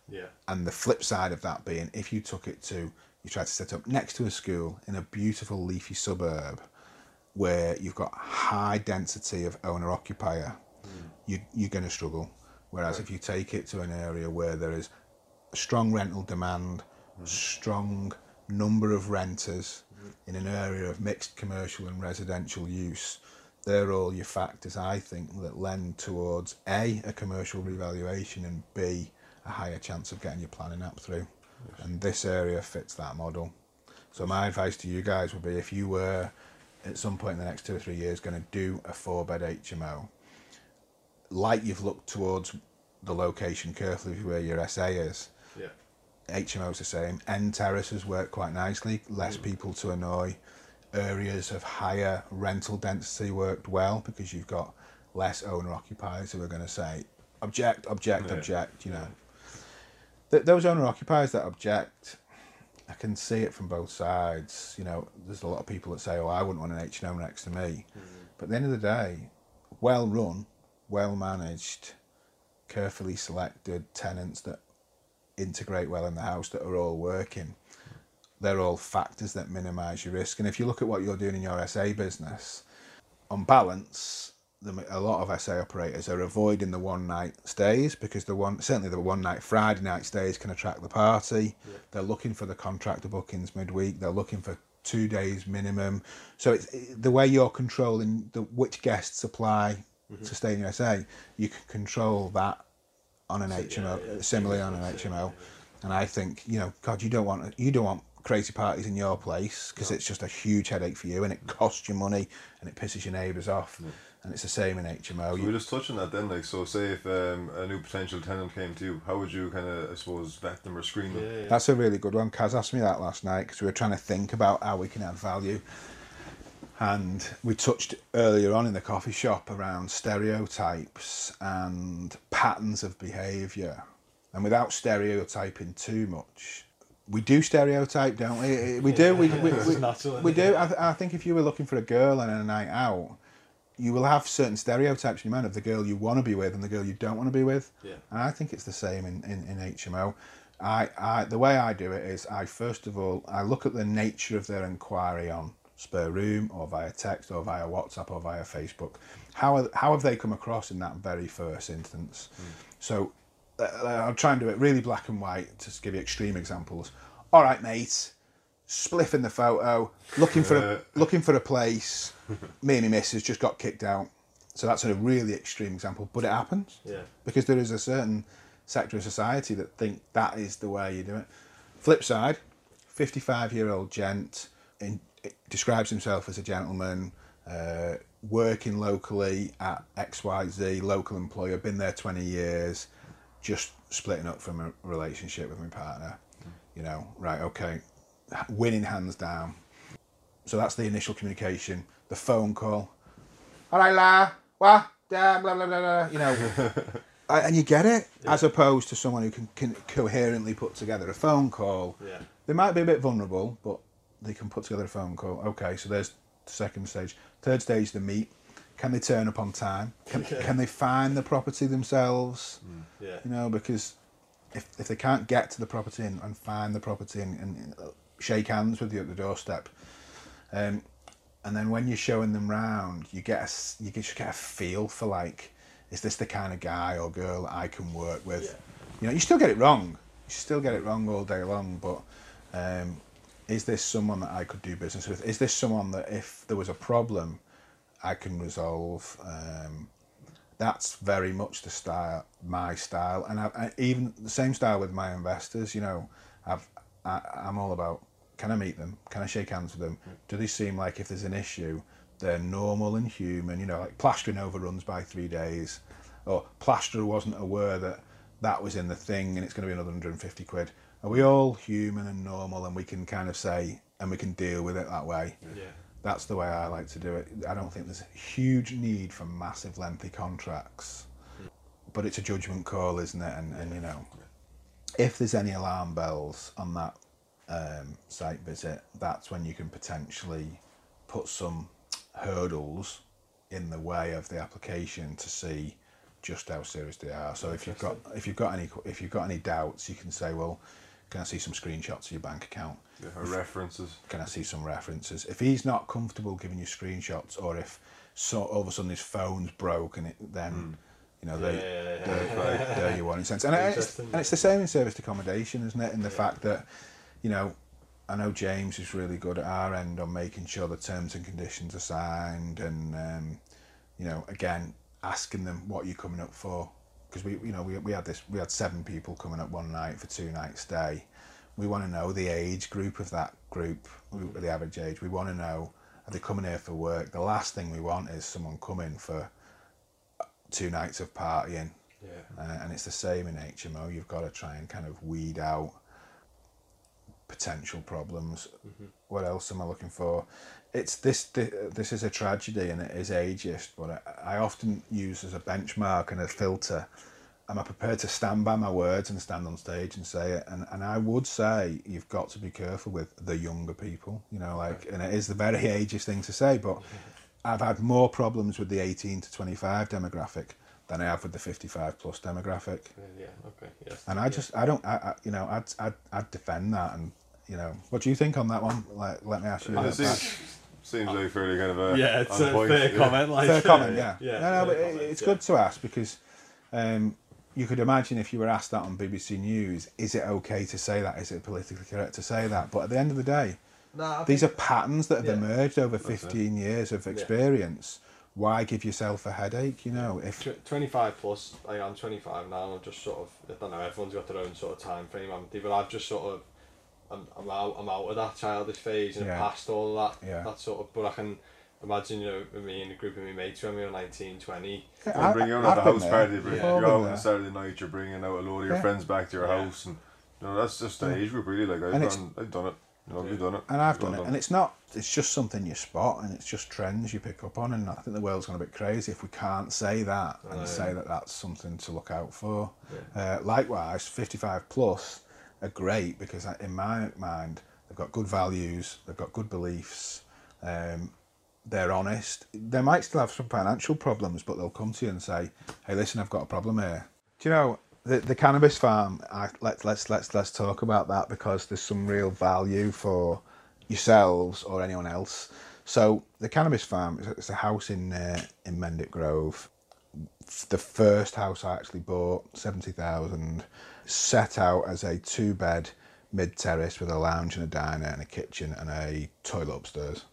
Yeah. And the flip side of that being, if you took it to, you tried to set up next to a school in a beautiful leafy suburb where you've got high density of owner occupier, hmm. you, you're going to struggle. Whereas if you take it to an area where there is strong rental demand, hmm. strong number of renters hmm. in an area of mixed commercial and residential use, they're all your factors, I think, that lend towards A, a commercial revaluation, and B, a higher chance of getting your planning app through. And this area fits that model. So my advice to you guys would be if you were at some point in the next two or three years going to do a four bed HMO, like you've looked towards the location carefully where your SA is, Yeah. HMO's the same. End terraces work quite nicely, less mm. people to annoy. Areas of higher rental density worked well because you've got less owner occupiers who are going to say, object, object, Yeah. object, you know. Th- those owner occupiers that object, I can see it from both sides. You know, there's a lot of people that say, oh, I wouldn't want an HMO next to me. Mm. But at the end of the day, well run, well managed, carefully selected tenants that integrate well in the house that are all working. They're all factors that minimise your risk. And if you look at what you're doing in your SA business, on balance, a lot of SA operators are avoiding the one night stays because the one certainly the one night Friday night stays can attract the party. They're looking for the contractor bookings midweek. They're looking for two days minimum. So it's it, the way you're controlling the which guests apply mm-hmm. to stay in your SA, you can control that on an HMO, similarly on an HMO. And I think you know, God, you don't want you don't want crazy parties in your place because it's just a huge headache for you and it costs you money and it pisses your neighbours off. And it's the same in HMO. So You- we were just touching that then, like so. Say if um, a new potential tenant came to you, how would you kind of, I suppose, vet them or screen them? That's a really good one. Kaz asked me that last night because we were trying to think about how we can add value. And we touched earlier on in the coffee shop around stereotypes and patterns of behaviour. And without stereotyping too much, we do stereotype, don't we? We do. We, we, we, natural, we do. I, th- I think if you were looking for a girl on a night out, you will have certain stereotypes in your mind of the girl you want to be with and the girl you don't want to be with. Yeah. And I think it's the same in, in, in HMO. I, I the way I do it is I first of all I look at the nature of their inquiry on spare room or via text or via WhatsApp or via Facebook. How are, how have they come across in that very first instance? Hmm. So uh, uh, I'll try and do it really black and white to give you extreme examples. All right, mate, spliff in the photo, looking for a, uh, looking for a place. Me and my missus just got kicked out. So that's a really extreme example, but it happens Yeah. because there is a certain sector of society that think that is the way you do it. Flip side, 55 year old gent in, describes himself as a gentleman, uh, working locally at XYZ, local employer, been there 20 years, just splitting up from a relationship with my partner. You know, right, okay, winning hands down. So that's the initial communication, the phone call. All right, la, what, da, blah, blah, blah, blah, you know. And you get it, as opposed to someone who can, can coherently put together a phone call. Yeah. They might be a bit vulnerable, but they can put together a phone call. Okay, so there's the second stage. Third stage, the meet. Can they turn up on time? Can, can they find the property themselves? Yeah. You know, because if, if they can't get to the property and, and find the property and, and uh, shake hands with you at the doorstep, um, and then when you're showing them round, you get a, you just get a feel for like, is this the kind of guy or girl I can work with? You know, you still get it wrong. You still get it wrong all day long, but um, is this someone that I could do business with? Is this someone that if there was a problem, I can resolve? Um, that's very much the style, my style, and I, I, even the same style with my investors. You know, I've, I, I'm all about can I meet them? Can I shake hands with them? Do they seem like if there's an issue, they're normal and human? You know, like plastering overruns by three days, or plasterer wasn't aware that that was in the thing and it's going to be another 150 quid. Are we all human and normal, and we can kind of say and we can deal with it that way? Yeah. That's the way I like to do it. I don't think there's a huge need for massive, lengthy contracts, but it's a judgment call, isn't it? And, and you know, if there's any alarm bells on that um, site visit, that's when you can potentially put some hurdles in the way of the application to see just how serious they are. So if you've got if you've got any if you've got any doubts, you can say, well, can I see some screenshots of your bank account? Yeah, or references. can I see some references? If he's not comfortable giving you screenshots, or if so all of a sudden his phone's broke and it then you know they Yeah. there, there you are in a sense. And it's, and it's the same in service accommodation, isn't it? In the fact that you know. I know James is really good at our end on making sure the terms and conditions are signed, and um, you know, again, asking them what you're coming up for. Because we, you know, we, we had this, we had seven people coming up one night for two nights stay. We want to know the age group of that group, the average age. We want to know are they coming here for work? The last thing we want is someone coming for two nights of partying. Yeah. Uh, and it's the same in HMO. You've got to try and kind of weed out potential problems. What else am I looking for? It's this. This is a tragedy, and it is ageist. But I, I often use as a benchmark and a filter. Am I prepared to stand by my words and stand on stage and say it? And and I would say you've got to be careful with the younger people. You know, like, and it is the very ageist thing to say, but I've had more problems with the 18 to 25 demographic than I have with the 55 plus demographic. Yeah, okay, yes. And I just, I don't, I, I you know, I'd, I'd, I'd defend that. And, you know, what do you think on that one? Like, let me ask you. And it seems, back. seems like fairly kind of a Yeah, it's a point, fair yeah. comment. Like, Fair comment, yeah. yeah. no, no, but comment, it's yeah. good to ask because um, you could imagine if you were asked that on BBC News, is it okay to say that? Is it politically correct to say that? But at the end of the day, No, I these are patterns that have Yeah. emerged over 15 years of experience. Why give yourself a headache? You know, if 25 plus, like I'm 25 now, and I'm just sort of, I don't know, everyone's got their own sort of time frame, haven't they? But I've just sort of, I'm, I'm out, I'm out of that childish phase and Yeah. past all of that, Yeah. that sort of, but I can imagine, you know, me and a group of my mates when we were 19, 20, You bring out I've at the been house there. party, bring, We've all you're out on a Saturday night, you're bringing out a load of your Yeah. friends back to your Yeah. house, and you know that's just the age group really. Like I've done, I've done it. You know, you've done it. And I've Well done it, and it's not. It's just something you spot, and it's just trends you pick up on. And I think the world's gone a bit crazy if we can't say that and say that that's something to look out for. Uh, likewise, fifty-five plus are great because in my mind they've got good values, they've got good beliefs, um, they're honest. They might still have some financial problems, but they'll come to you and say, "Hey, listen, I've got a problem here." Do you know the the cannabis farm? I, let's let's let's let's talk about that because there's some real value for yourselves or anyone else. So the cannabis farm is it's a house in uh, in Mendip Grove. The first house I actually bought, seventy thousand, set out as a two bed mid terrace with a lounge and a diner and a kitchen and a toilet upstairs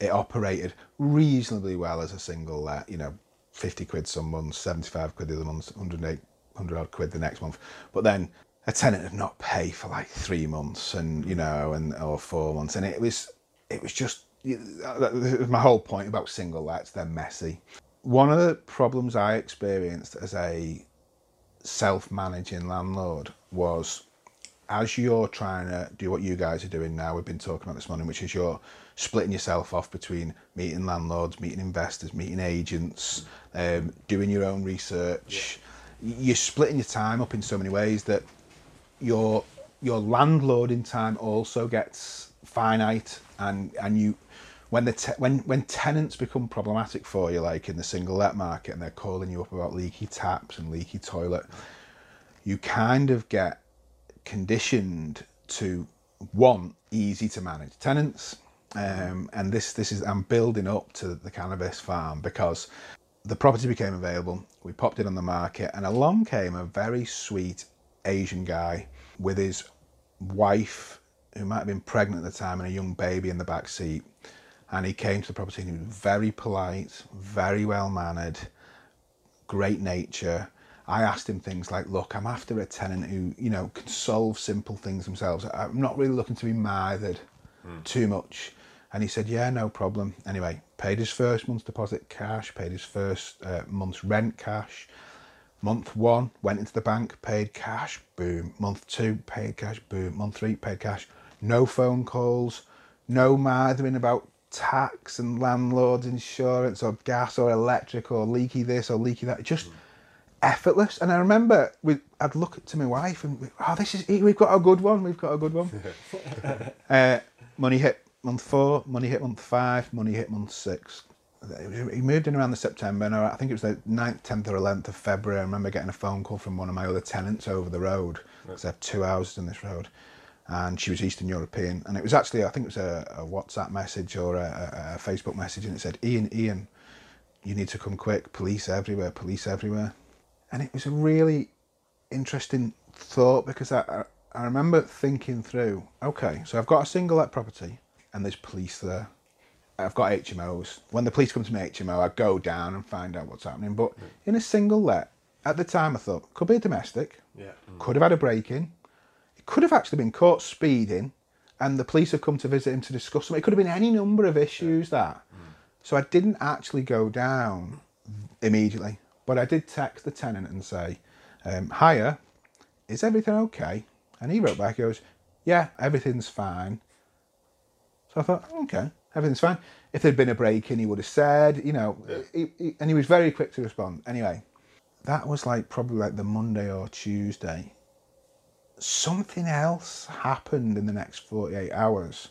it operated reasonably well as a single let, you know, 50 quid some months, 75 quid the other month, 108, 100 odd quid the next month. But then a tenant would not pay for like three months and, you know, and or four months. And it was, it was just, was uh, my whole point about single lets, they're messy. One of the problems I experienced as a self-managing landlord was as you're trying to do what you guys are doing now, we've been talking about this morning, which is you're splitting yourself off between meeting landlords, meeting investors, meeting agents, um, doing your own research. You're splitting your time up in so many ways that your your landlording time also gets finite, and and you when the te- when when tenants become problematic for you, like in the single let market, and they're calling you up about leaky taps and leaky toilet, you kind of get conditioned to want easy to manage tenants. Um, and this this is I'm building up to the cannabis farm because the property became available. We popped it on the market, and along came a very sweet Asian guy with his wife, who might have been pregnant at the time, and a young baby in the back seat. And he came to the property, and he was very polite, very well mannered, great nature. I asked him things like, "Look, I'm after a tenant who, you know, can solve simple things themselves. I'm not really looking to be mithered too much." And he said, "Yeah, no problem." Anyway, paid his first month's deposit cash, paid his first uh, month's rent cash. Month one went into the bank, paid cash, boom. Month two, paid cash, boom. Month three, paid cash. No phone calls, no mithering about tax and landlord's insurance or gas or electric or leaky this or leaky that. Just effortless. And I remember we, I'd look to my wife and, we, oh, this is, we've got a good one, we've got a good one. uh, money hit month four, money hit month five, money hit month six. He moved in around the September, and I think it was the 9th, 10th, or 11th of February. I remember getting a phone call from one of my other tenants over the road, because I have two houses in this road, and she was Eastern European. And it was actually, I think it was a, a WhatsApp message or a, a, Facebook message, and it said, Ian, Ian, you need to come quick, police everywhere, police everywhere. And it was a really interesting thought because I, I, I remember thinking through, okay, so I've got a single let property and there's police there. I've got HMOs. When the police come to my HMO, I go down and find out what's happening. But in a single let, at the time, I thought could be a domestic. Yeah. Mm. Could have had a break in. Could have actually been caught speeding, and the police have come to visit him to discuss them. It could have been any number of issues that. So I didn't actually go down immediately, but I did text the tenant and say, um, "Hiya, is everything okay?" And he wrote back, he goes, "Yeah, everything's fine." So I thought, okay, everything's fine. If there'd been a break in, he would have said, you know, he, he- and he was very quick to respond. Anyway, that was like probably like the Monday or Tuesday. Something else happened in the next 48 hours.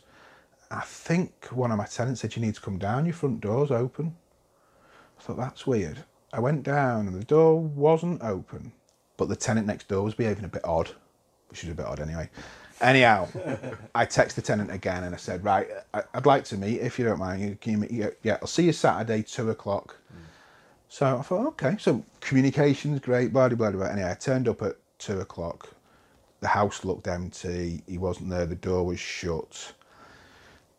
I think one of my tenants said, You need to come down, your front door's open. I thought, That's weird. I went down and the door wasn't open, but the tenant next door was behaving a bit odd, which is a bit odd anyway. Anyhow, I texted the tenant again and I said, Right, I'd like to meet if you don't mind. Can you meet? Yeah, yeah, I'll see you Saturday, two o'clock. So I thought, okay, so communication's great, blah, blah, blah, blah. Anyway, I turned up at two o'clock. The house looked empty. He wasn't there. The door was shut.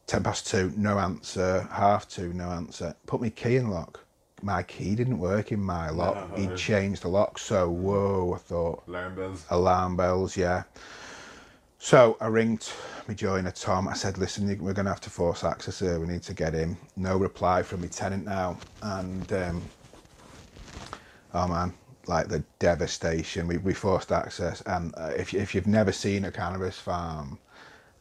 Ten past two, no answer. Half two, no answer. Put my key in lock. My key didn't work in my lock. He'd changed the lock. So, whoa, I thought, Alarm bells. alarm bells, yeah. So I ringed my joiner Tom. I said, "Listen, we're going to have to force access here. We need to get in." No reply from my tenant now, and um, oh man, like the devastation. We, we forced access, and uh, if if you've never seen a cannabis farm,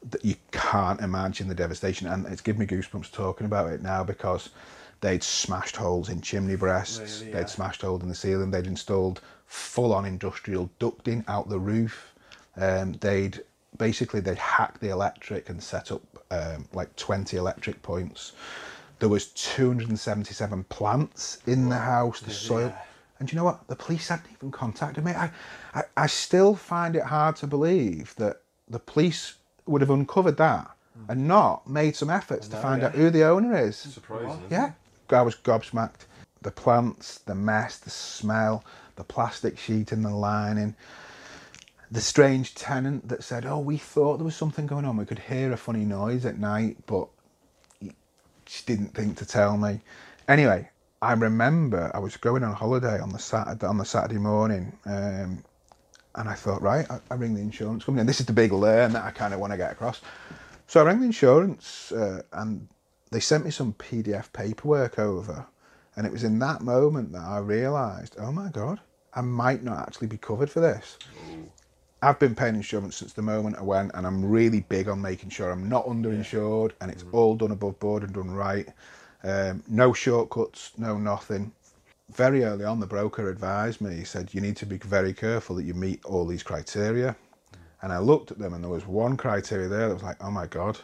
that you can't imagine the devastation. And it's given me goosebumps talking about it now because they'd smashed holes in chimney breasts, Really, they'd yeah. smashed holes in the ceiling, they'd installed full-on industrial ducting out the roof. Um, they'd basically they'd hacked the electric and set up um, like 20 electric points. There was 277 plants in the house, the soil. And you know what? The police hadn't even contacted me. I, I, I still find it hard to believe that the police would have uncovered that and not made some efforts to find out who the owner is. Surprising. Yeah, I was gobsmacked. The plants, the mess, the smell, the plastic sheet and the lining, the strange tenant that said, "Oh, we thought there was something going on. We could hear a funny noise at night, but she didn't think to tell me." Anyway, I remember I was going on holiday on the Saturday on the Saturday morning, um, and I thought, right, I, I ring the insurance company, and this is the big learn that I kind of want to get across. So I rang the insurance, uh, and they sent me some PDF paperwork over, and it was in that moment that I realised, oh my god, I might not actually be covered for this. I've been paying insurance since the moment I went, and I'm really big on making sure I'm not underinsured and it's all done above board and done right. Um, no shortcuts, no nothing. Very early on, the broker advised me. He said you need to be very careful that you meet all these criteria. And I looked at them, and there was one criteria there that was like, oh my god,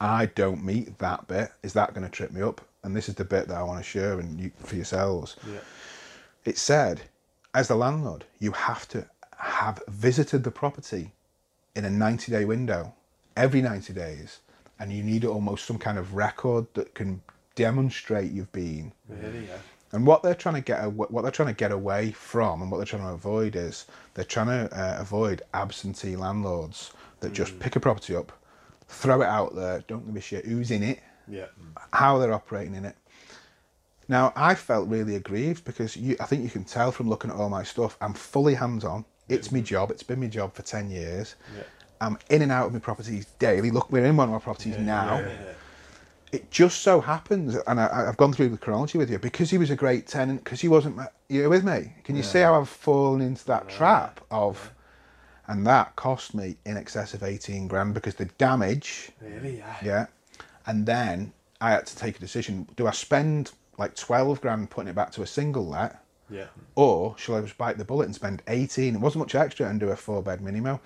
I don't meet that bit. Is that going to trip me up? And this is the bit that I want to share and you, for yourselves. It said, as the landlord, you have to have visited the property in a 90 day window, every 90 days, and you need almost some kind of record that can demonstrate you've been. Really, yeah. And what they're trying to get aw- what they're trying to get away from, and what they're trying to avoid is they're trying to uh, avoid absentee landlords that just pick a property up, throw it out there, don't give a shit who's in it, Yeah. how they're operating in it. Now, I felt really aggrieved because you, I think you can tell from looking at all my stuff, I'm fully hands on. It's my job. It's been my job for 10 years. Yeah. I'm in and out of my properties daily. Look, we're in one of my properties now. It just so happens, and I, I've gone through the chronology with you, because he was a great tenant, because he wasn't, you're with me. Can you see how I've fallen into that trap of, and that cost me in excess of 18 grand because the damage Really, yeah. yeah. And then I had to take a decision. Do I spend like 12 grand putting it back to a single let? Yeah. Or shall I just bite the bullet and spend 18? It wasn't much extra and do a four bed minimo.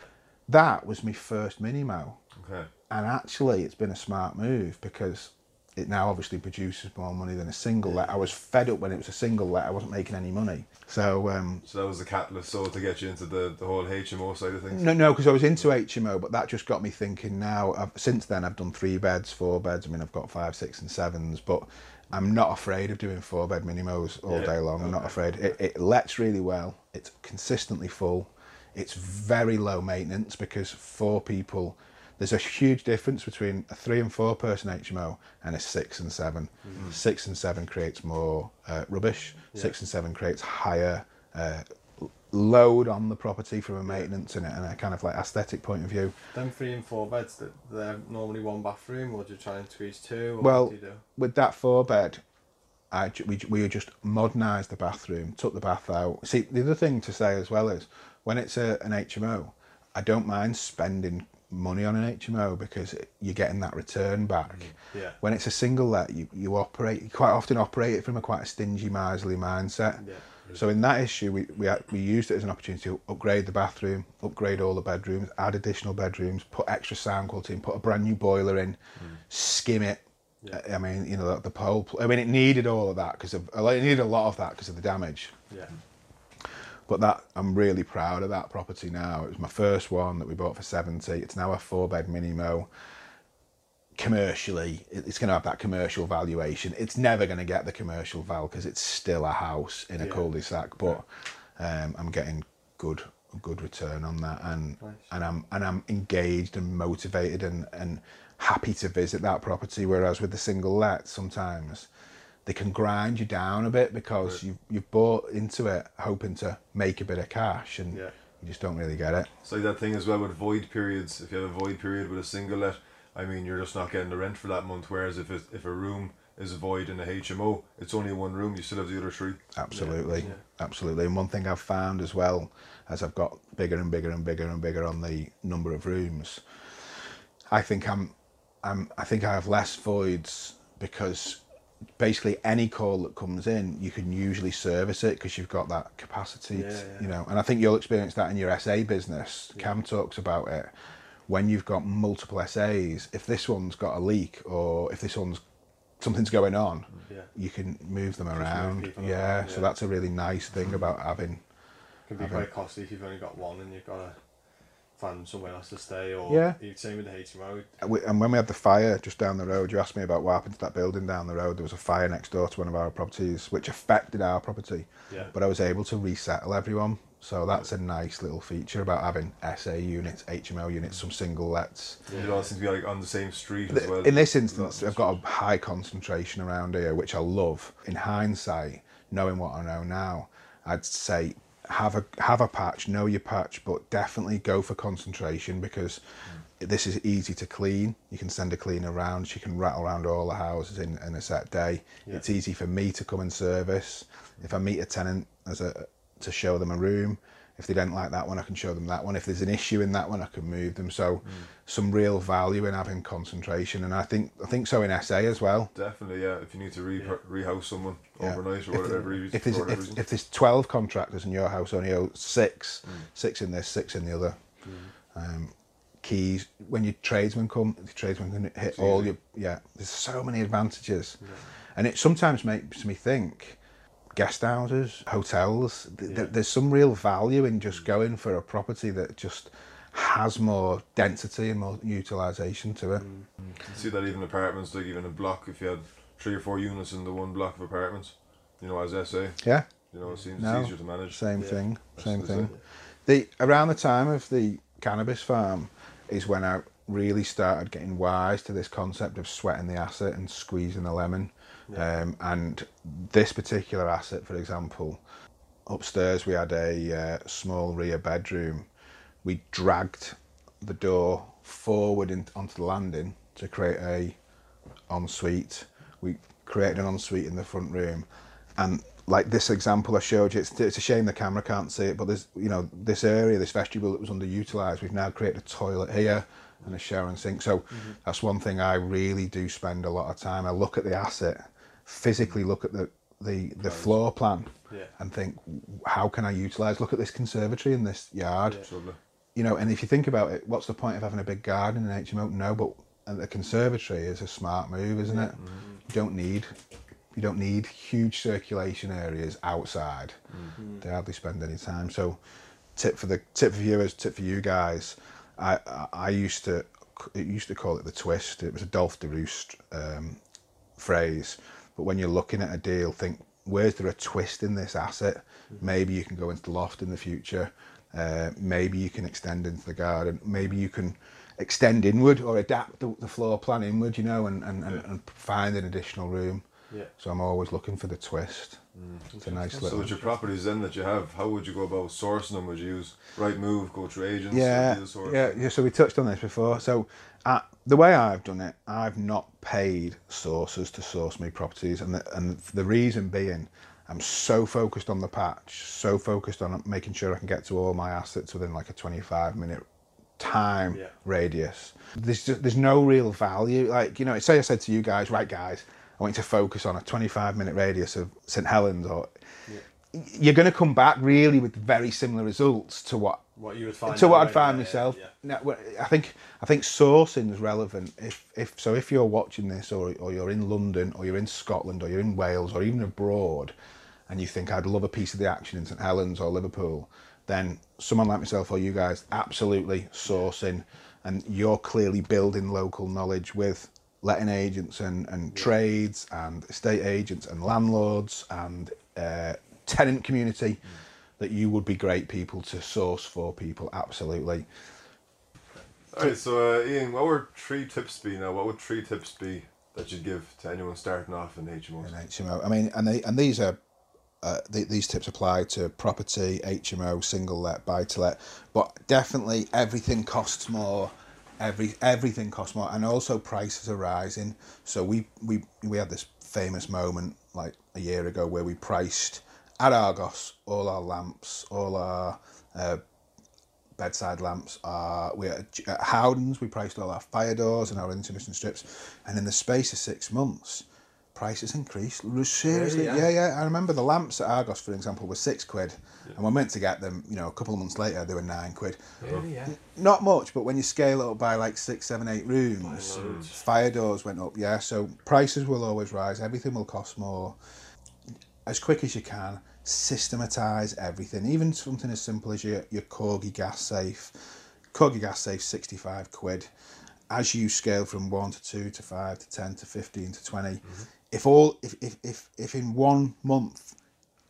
That was my first minimo. Okay. And actually, it's been a smart move because it now obviously produces more money than a single let. I was fed up when it was a single let, I wasn't making any money. So, um, So that was the catalyst, so to get you into the, the whole HMO side of things. No, no, because I was into HMO, but that just got me thinking. Now, I've, since then, I've done three beds, four beds. I mean, I've got five, six, and sevens, but I'm not afraid of doing four bed minimos all Yeah, day long. I'm not afraid. It, it lets really well. It's consistently full. It's very low maintenance because four people there's a huge difference between a three and four person HMO and a six and 7 Six and seven creates more uh, rubbish. Six and seven creates higher uh, load on the property from a maintenance and a, and a kind of like aesthetic point of view. Them three and four beds, that they're normally one bathroom, or do you try and squeeze two? Or Well, what do you do? with that four bed, I, we, we just modernised the bathroom, took the bath out. See, the other thing to say as well is when it's a, an HMO, I don't mind spending money on an HMO because you're getting that return back. Mm, yeah. When it's a single let, you, you operate, you quite often operate it from a quite a stingy, miserly mindset. Yeah. So in that issue, we, we, had- we used it as an opportunity to upgrade the bathroom, upgrade all the bedrooms, add additional bedrooms, put extra sound quality in, put a brand new boiler in, mm. skim it. I- I mean, you know, the, the whole. I mean, it needed all of that because of. It needed a lot of that because of the damage. Yeah. But that I'm really proud of that property now. It was my first one that we bought for 70. It's now a four bed mini mo. Commercially, it's going to have that commercial valuation. It's never going to get the commercial val because it's still a house in a Yeah. cul-de-sac. But um, I'm getting good good return on that, and Nice. and I'm and I'm engaged and motivated and and happy to visit that property. Whereas with the single let, sometimes they can grind you down a bit because you've you've bought into it hoping to make a bit of cash, and Yeah. you just don't really get it. It's like that thing as well with void periods. If you have a void period with a single let, I mean, you're just not getting the rent for that month. Whereas if it, if a room is void in a HMO, it's only one room. You still have the other three. Absolutely, Yeah. absolutely. And one thing I've found as well, as I've got bigger and bigger and bigger and bigger on the number of rooms, I think I'm, I'm, I think I have less voids because basically any call that comes in, you can usually service it because you've got that capacity, Yeah, t- yeah. you know. And I think you'll experience that in your SA business. Cam talks about it. When you've got multiple SAs, if this one's got a leak or if this one's something's going on, Yeah. you can move them around. yeah, around, so that's a really nice thing mm-hmm. about having. can be quite costly if you've only got one and you've got to find somewhere else to stay. Or Yeah. you same with the HMO. we- And when we had the fire just down the road, you asked me about what happened to that building down the road. There was a fire next door to one of our properties, which affected our property. Yeah. But I was able to resettle everyone. So that's a nice little feature about having SA units, HMO units, some single lets. It all seems to be like on the same street as well. In this instance, I've got a high concentration around here, which I love. In hindsight, knowing what I know now, I'd say have a have a patch, know your patch, but definitely go for concentration because mm. this is easy to clean. You can send a cleaner around. She can rattle around all the houses in, in a set day. It's easy for me to come and service. If I meet a tenant as a to show them a room. If they don't like that one, I can show them that one. If there's an issue in that one, I can move them. So, mm. some real value in having concentration, and I think I think so in SA as well. Definitely, yeah. If you need to re- rehouse someone Yeah. Overnight or If- whatever, reason, If there's whatever if, if there's twelve contractors in your house, only owe six, Mm. six in this, six in the other. Um, keys when your tradesmen come, the tradesmen can hit all your yeah. There's so many advantages, and it sometimes makes me think. Guest houses, hotels. th- th- there's some real value in just going for a property that just has more density and more utilisation to it. see that even apartments, like even a block, if you had three or four units in the one block of apartments, you know, as SA, Yeah. you know, it seems No, easier to manage. Same thing, same That's thing. it. The around the time of the cannabis farm is when I really started getting wise to this concept of sweating the asset and squeezing the lemon. Um, and this particular asset, for example, upstairs we had a uh, small rear bedroom. We dragged the door forward in, onto the landing to create a ensuite. We created an ensuite in the front room, and like this example I showed you, it's, it's a shame the camera can't see it, but there's you know this area, this vestibule that was underutilized. We've now created a toilet here and a shower and sink. So mm-hmm. that's one thing I really do spend a lot of time. I look at the asset, physically look at the the, the floor plan, Yeah. and think how can I utilize? Look at this conservatory in this yard Lovely. you know, and if you think about it, what's the point of having a big garden in HMO? No, but a conservatory is a smart move, isn't it? You don't need you don't need huge circulation areas outside. They hardly spend any time. So, tip for the tip for viewers, tip for you guys. I I, I used to it used to call it the twist. It was a Dolf de Roos um, phrase. But when you're looking at a deal, think where's there a twist in this asset? Maybe you can go into the loft in the future. Uh, maybe you can extend into the garden. Maybe you can extend inward or adapt the, the floor plan inward, you know, and, and, and, and find an additional room. Yeah. So I'm always looking for the twist. It's a nice So little. with your properties then that you have, how would you go about sourcing them? Would you use Rightmove, go through agents? yeah, deal source? yeah, yeah. So we touched on this before. So uh, the way I've done it, I've not paid sources to source me properties, and the, and the reason being, I'm so focused on the patch, so focused on making sure I can get to all my assets within like a 25 minute time Yeah. radius. There's just, there's no real value. Like you know, say I said to you guys, right, guys, I want you to focus on a 25 minute radius of St Helens, or you're going to come back really with very similar results to what What you would find. to what I'd find yeah, myself. Yeah. I think I think sourcing is relevant. If if so, if you're watching this, or or you're in London, or you're in Scotland, or you're in Wales, or even abroad, and you think I'd love a piece of the action in St Helens or Liverpool, then someone like myself or you guys absolutely sourcing, and you're clearly building local knowledge with letting agents and, and trades and estate agents and landlords and uh, tenant community that you would be great people to source for people absolutely All right, so uh, Ian, what would three tips be now? What would three tips be that you'd give to anyone starting off in HMOs? in HMO. I mean, and they and these are uh, th- these tips apply to property, HMO, single let, buy to let, but definitely everything costs more. Every everything costs more, and also prices are rising. So we we we had this famous moment like a year ago where we priced at Argos all our lamps, all our uh, bedside lamps are we at, at Howdens we priced all our fire doors and our intumescent strips and in the space of six months prices increased seriously Really, yeah. yeah? yeah I remember the lamps at Argos for example were six quid and we're meant to get them you know a couple of months later they were nine quid Really, yeah. not much but when you scale it up by like six seven eight rooms fire doors went up yeah so prices will always rise everything will cost more as quick as you can, systematize everything, even something as simple as your, your Corgi gas safe. Corgi gas safe, 65 quid. As you scale from 1 to 2 to 5 to 10 to 15 to 20, mm-hmm. If all if, if, if, if in one month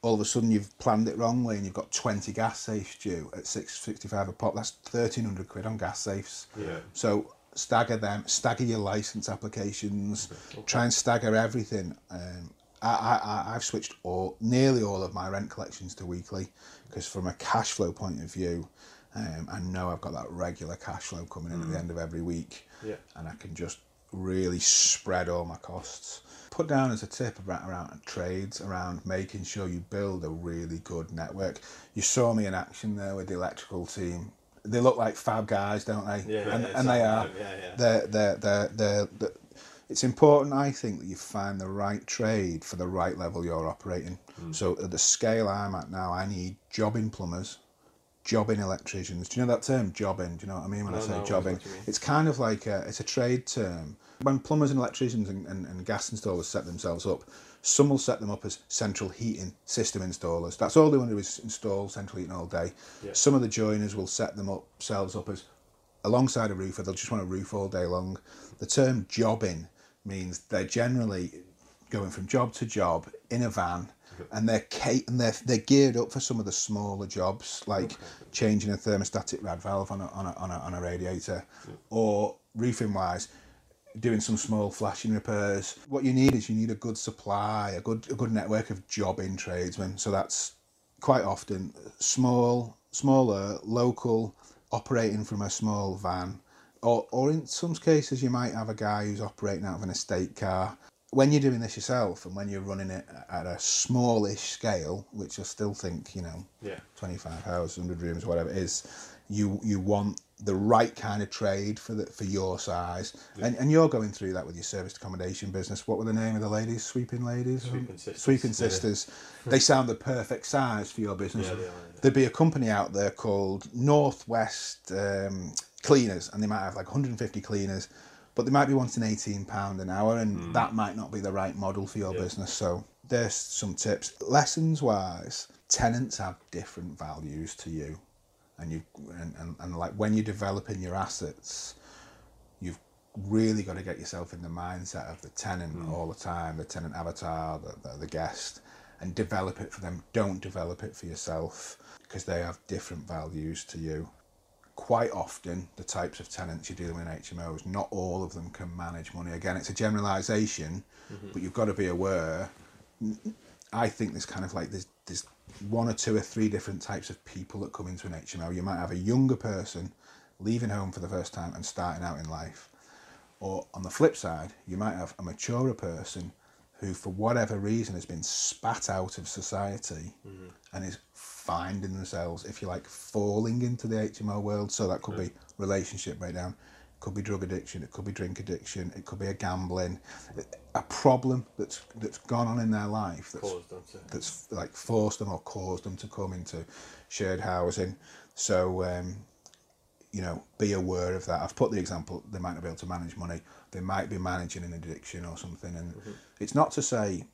all of a sudden you've planned it wrongly and you've got 20 gas safes due at 665 a pop, that's 1300 quid on gas safes. Yeah. So stagger them, stagger your license applications, try and stagger everything. Um, I, I, I- I've switched all, nearly all of my rent collections to weekly because from a cash flow point of view, um, I know I've got that regular cash flow coming in at the end of every week, Yeah. and I can just really spread all my costs. Put down as a tip around, around trades, around making sure you build a really good network. You saw me in action there with the electrical team. They look like fab guys, don't they? Yeah, and, yeah, and they are. Yeah, yeah. They're, they're, they're, they're, they're, it's important, I think, that you find the right trade for the right level you're operating. Hmm. So at the scale I'm at now, I need jobbing plumbers, jobbing electricians. Do you know that term, jobbing? Do you know what I mean when I say no, jobbing? what you mean. It's kind of like a, it's a trade term. When plumbers and electricians and, and, and gas installers set themselves up, some will set them up as central heating system installers. That's all they want to do is install central heating all day. Some of the joiners will set them up themselves up as alongside a roofer, they'll just want a roof all day long. The term jobbing means they're generally going from job to job in a van and they're ca- and they're, they're geared up for some of the smaller jobs like changing a thermostatic rad valve on a, on a, on a, on a radiator or roofing wise doing some small flashing repairs. What you need is you need a good supply a good a good network of jobbing tradesmen. So that's quite often small, smaller, local, operating from a small van, or or in some cases you might have a guy who's operating out of an estate car. When you're doing this yourself and when you're running it at a smallish scale, which I still think you know, Yeah. 25 houses, 100 rooms, whatever it is, you you want the right kind of trade for the for your size, and and you're going through that with your serviced accommodation business. What were the name of the ladies? Sweeping ladies. Sweeping Sisters. Sweeping sisters. They sound the perfect size for your business. Yeah, they are, yeah. There'd be a company out there called Northwest um, Cleaners, and they might have like 150 cleaners, but they might be wanting 18 pound an hour, and Hmm. that might not be the right model for your business. So there's some tips. Lessons wise, tenants have different values to you, and you and, and, and like when you're developing your assets, you've really got to get yourself in the mindset of the tenant all the time, the tenant avatar, the, the, the guest, and develop it for them. Don't develop it for yourself because they have different values to you. Quite often the types of tenants you're dealing with in HMOs, not all of them can manage money. Again, it's a generalisation, mm-hmm. but you've got to be aware. I think there's kind of like there's there's one or two or three different types of people that come into an HMO. You might have a younger person leaving home for the first time and starting out in life. Or on the flip side, you might have a maturer person who, for whatever reason, has been spat out of society and is finding themselves, if you like, falling into the HMO world. So that could be relationship breakdown, could be drug addiction, it could be drink addiction, it could be a gambling, a problem that's that's gone on in their life that's to- that's like forced them or caused them to come into shared housing. So um, you know, be aware of that. I've put the example, they might not be able to manage money, they might be managing an addiction or something. And it's not to say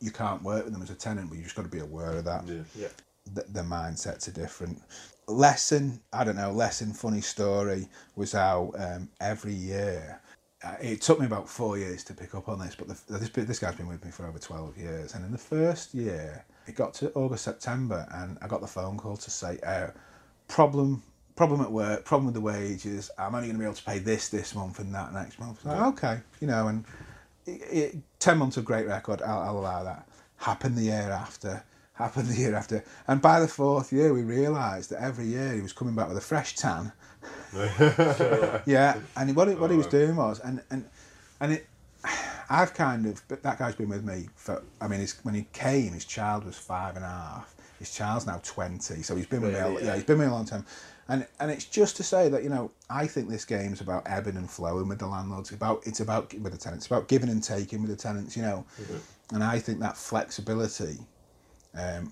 you can't work with them as a tenant, but you just got to be aware of that. Yeah. Yeah. The, the mindsets are different. Lesson, I don't know, lesson, funny story was how um, every year, uh, it took me about four years to pick up on this, but the, this, this guy's been with me for over 12 years. And in the first year, it got to August, September, and I got the phone call to say, uh, problem problem at work, problem with the wages. I'm only going to be able to pay this this month and that next month. Like, okay, you know, and it, it, ten months of great record, I'll, I'll allow that. Happened the year after, happened the year after, and by the fourth year, we realised that every year he was coming back with a fresh tan. yeah, and what he, what he was doing was, and and and it. I've kind of, but that guy's been with me for. I mean, his, when he came, his child was five and a half. His child's now twenty, so he's been with me. Really, yeah. yeah, he's been with me a long time, and and it's just to say that you know I think this game's about ebbing and flowing with the landlords. About it's about with the tenants. It's about giving and taking with the tenants. You know, and I think that flexibility, um,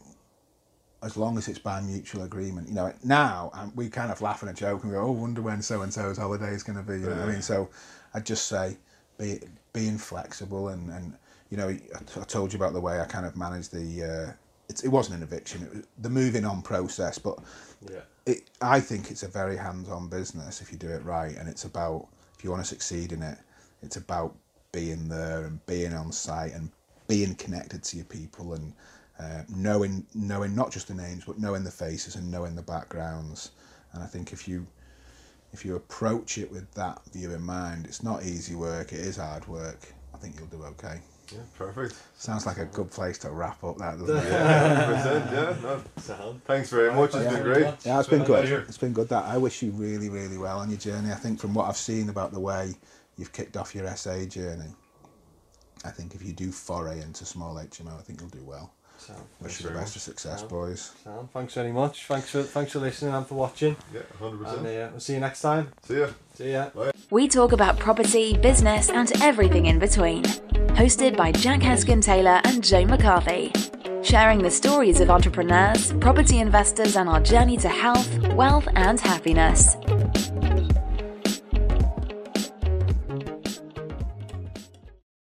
as long as it's by mutual agreement. You know, now um, we kind of laugh and a joke and go, "Oh, wonder when so and so's holiday is going to be." You know what I mean? So I'd just say, be being flexible and and you know, I, I told you about the way I kind of managed the. Uh, it's, it wasn't an eviction; it was the moving on process, but Yeah. It, I think it's a very hands-on business if you do it right, and it's about if you want to succeed in it, it's about being there and being on site and being connected to your people and uh, knowing knowing not just the names but knowing the faces and knowing the backgrounds. And I think if you if you approach it with that view in mind, it's not easy work. It is hard work. I think you'll do okay. Yeah, perfect. Sounds like a good place to wrap up. That doesn't it? Yeah, 100%. Yeah, no. Sound. Thanks very much. It's been great. Yeah, it's been good. It's been good. That I wish you really, really well on your journey. I think from what I've seen about the way you've kicked off your SA journey, I think if you do foray into small HMO, I think you'll do well. Sound. Wish you the best of success, boys. Sound. Thanks very much. Thanks for thanks for listening and for watching. Yeah, 100%. And uh, we'll see you next time. See ya. See ya. We talk about property, business, and everything in between. Hosted by Jack Heskin Taylor and Joe McCarthy. Sharing the stories of entrepreneurs, property investors, and our journey to health, wealth, and happiness.